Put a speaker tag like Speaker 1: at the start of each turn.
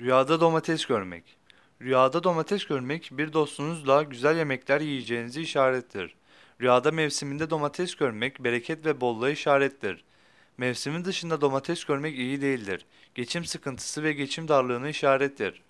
Speaker 1: Rüyada domates görmek. Rüyada domates görmek bir dostunuzla güzel yemekler yiyeceğinizi işarettir. Rüyada mevsiminde domates görmek bereket ve bolluğa işarettir. Mevsimin dışında domates görmek iyi değildir. Geçim sıkıntısı ve geçim darlığını işarettir.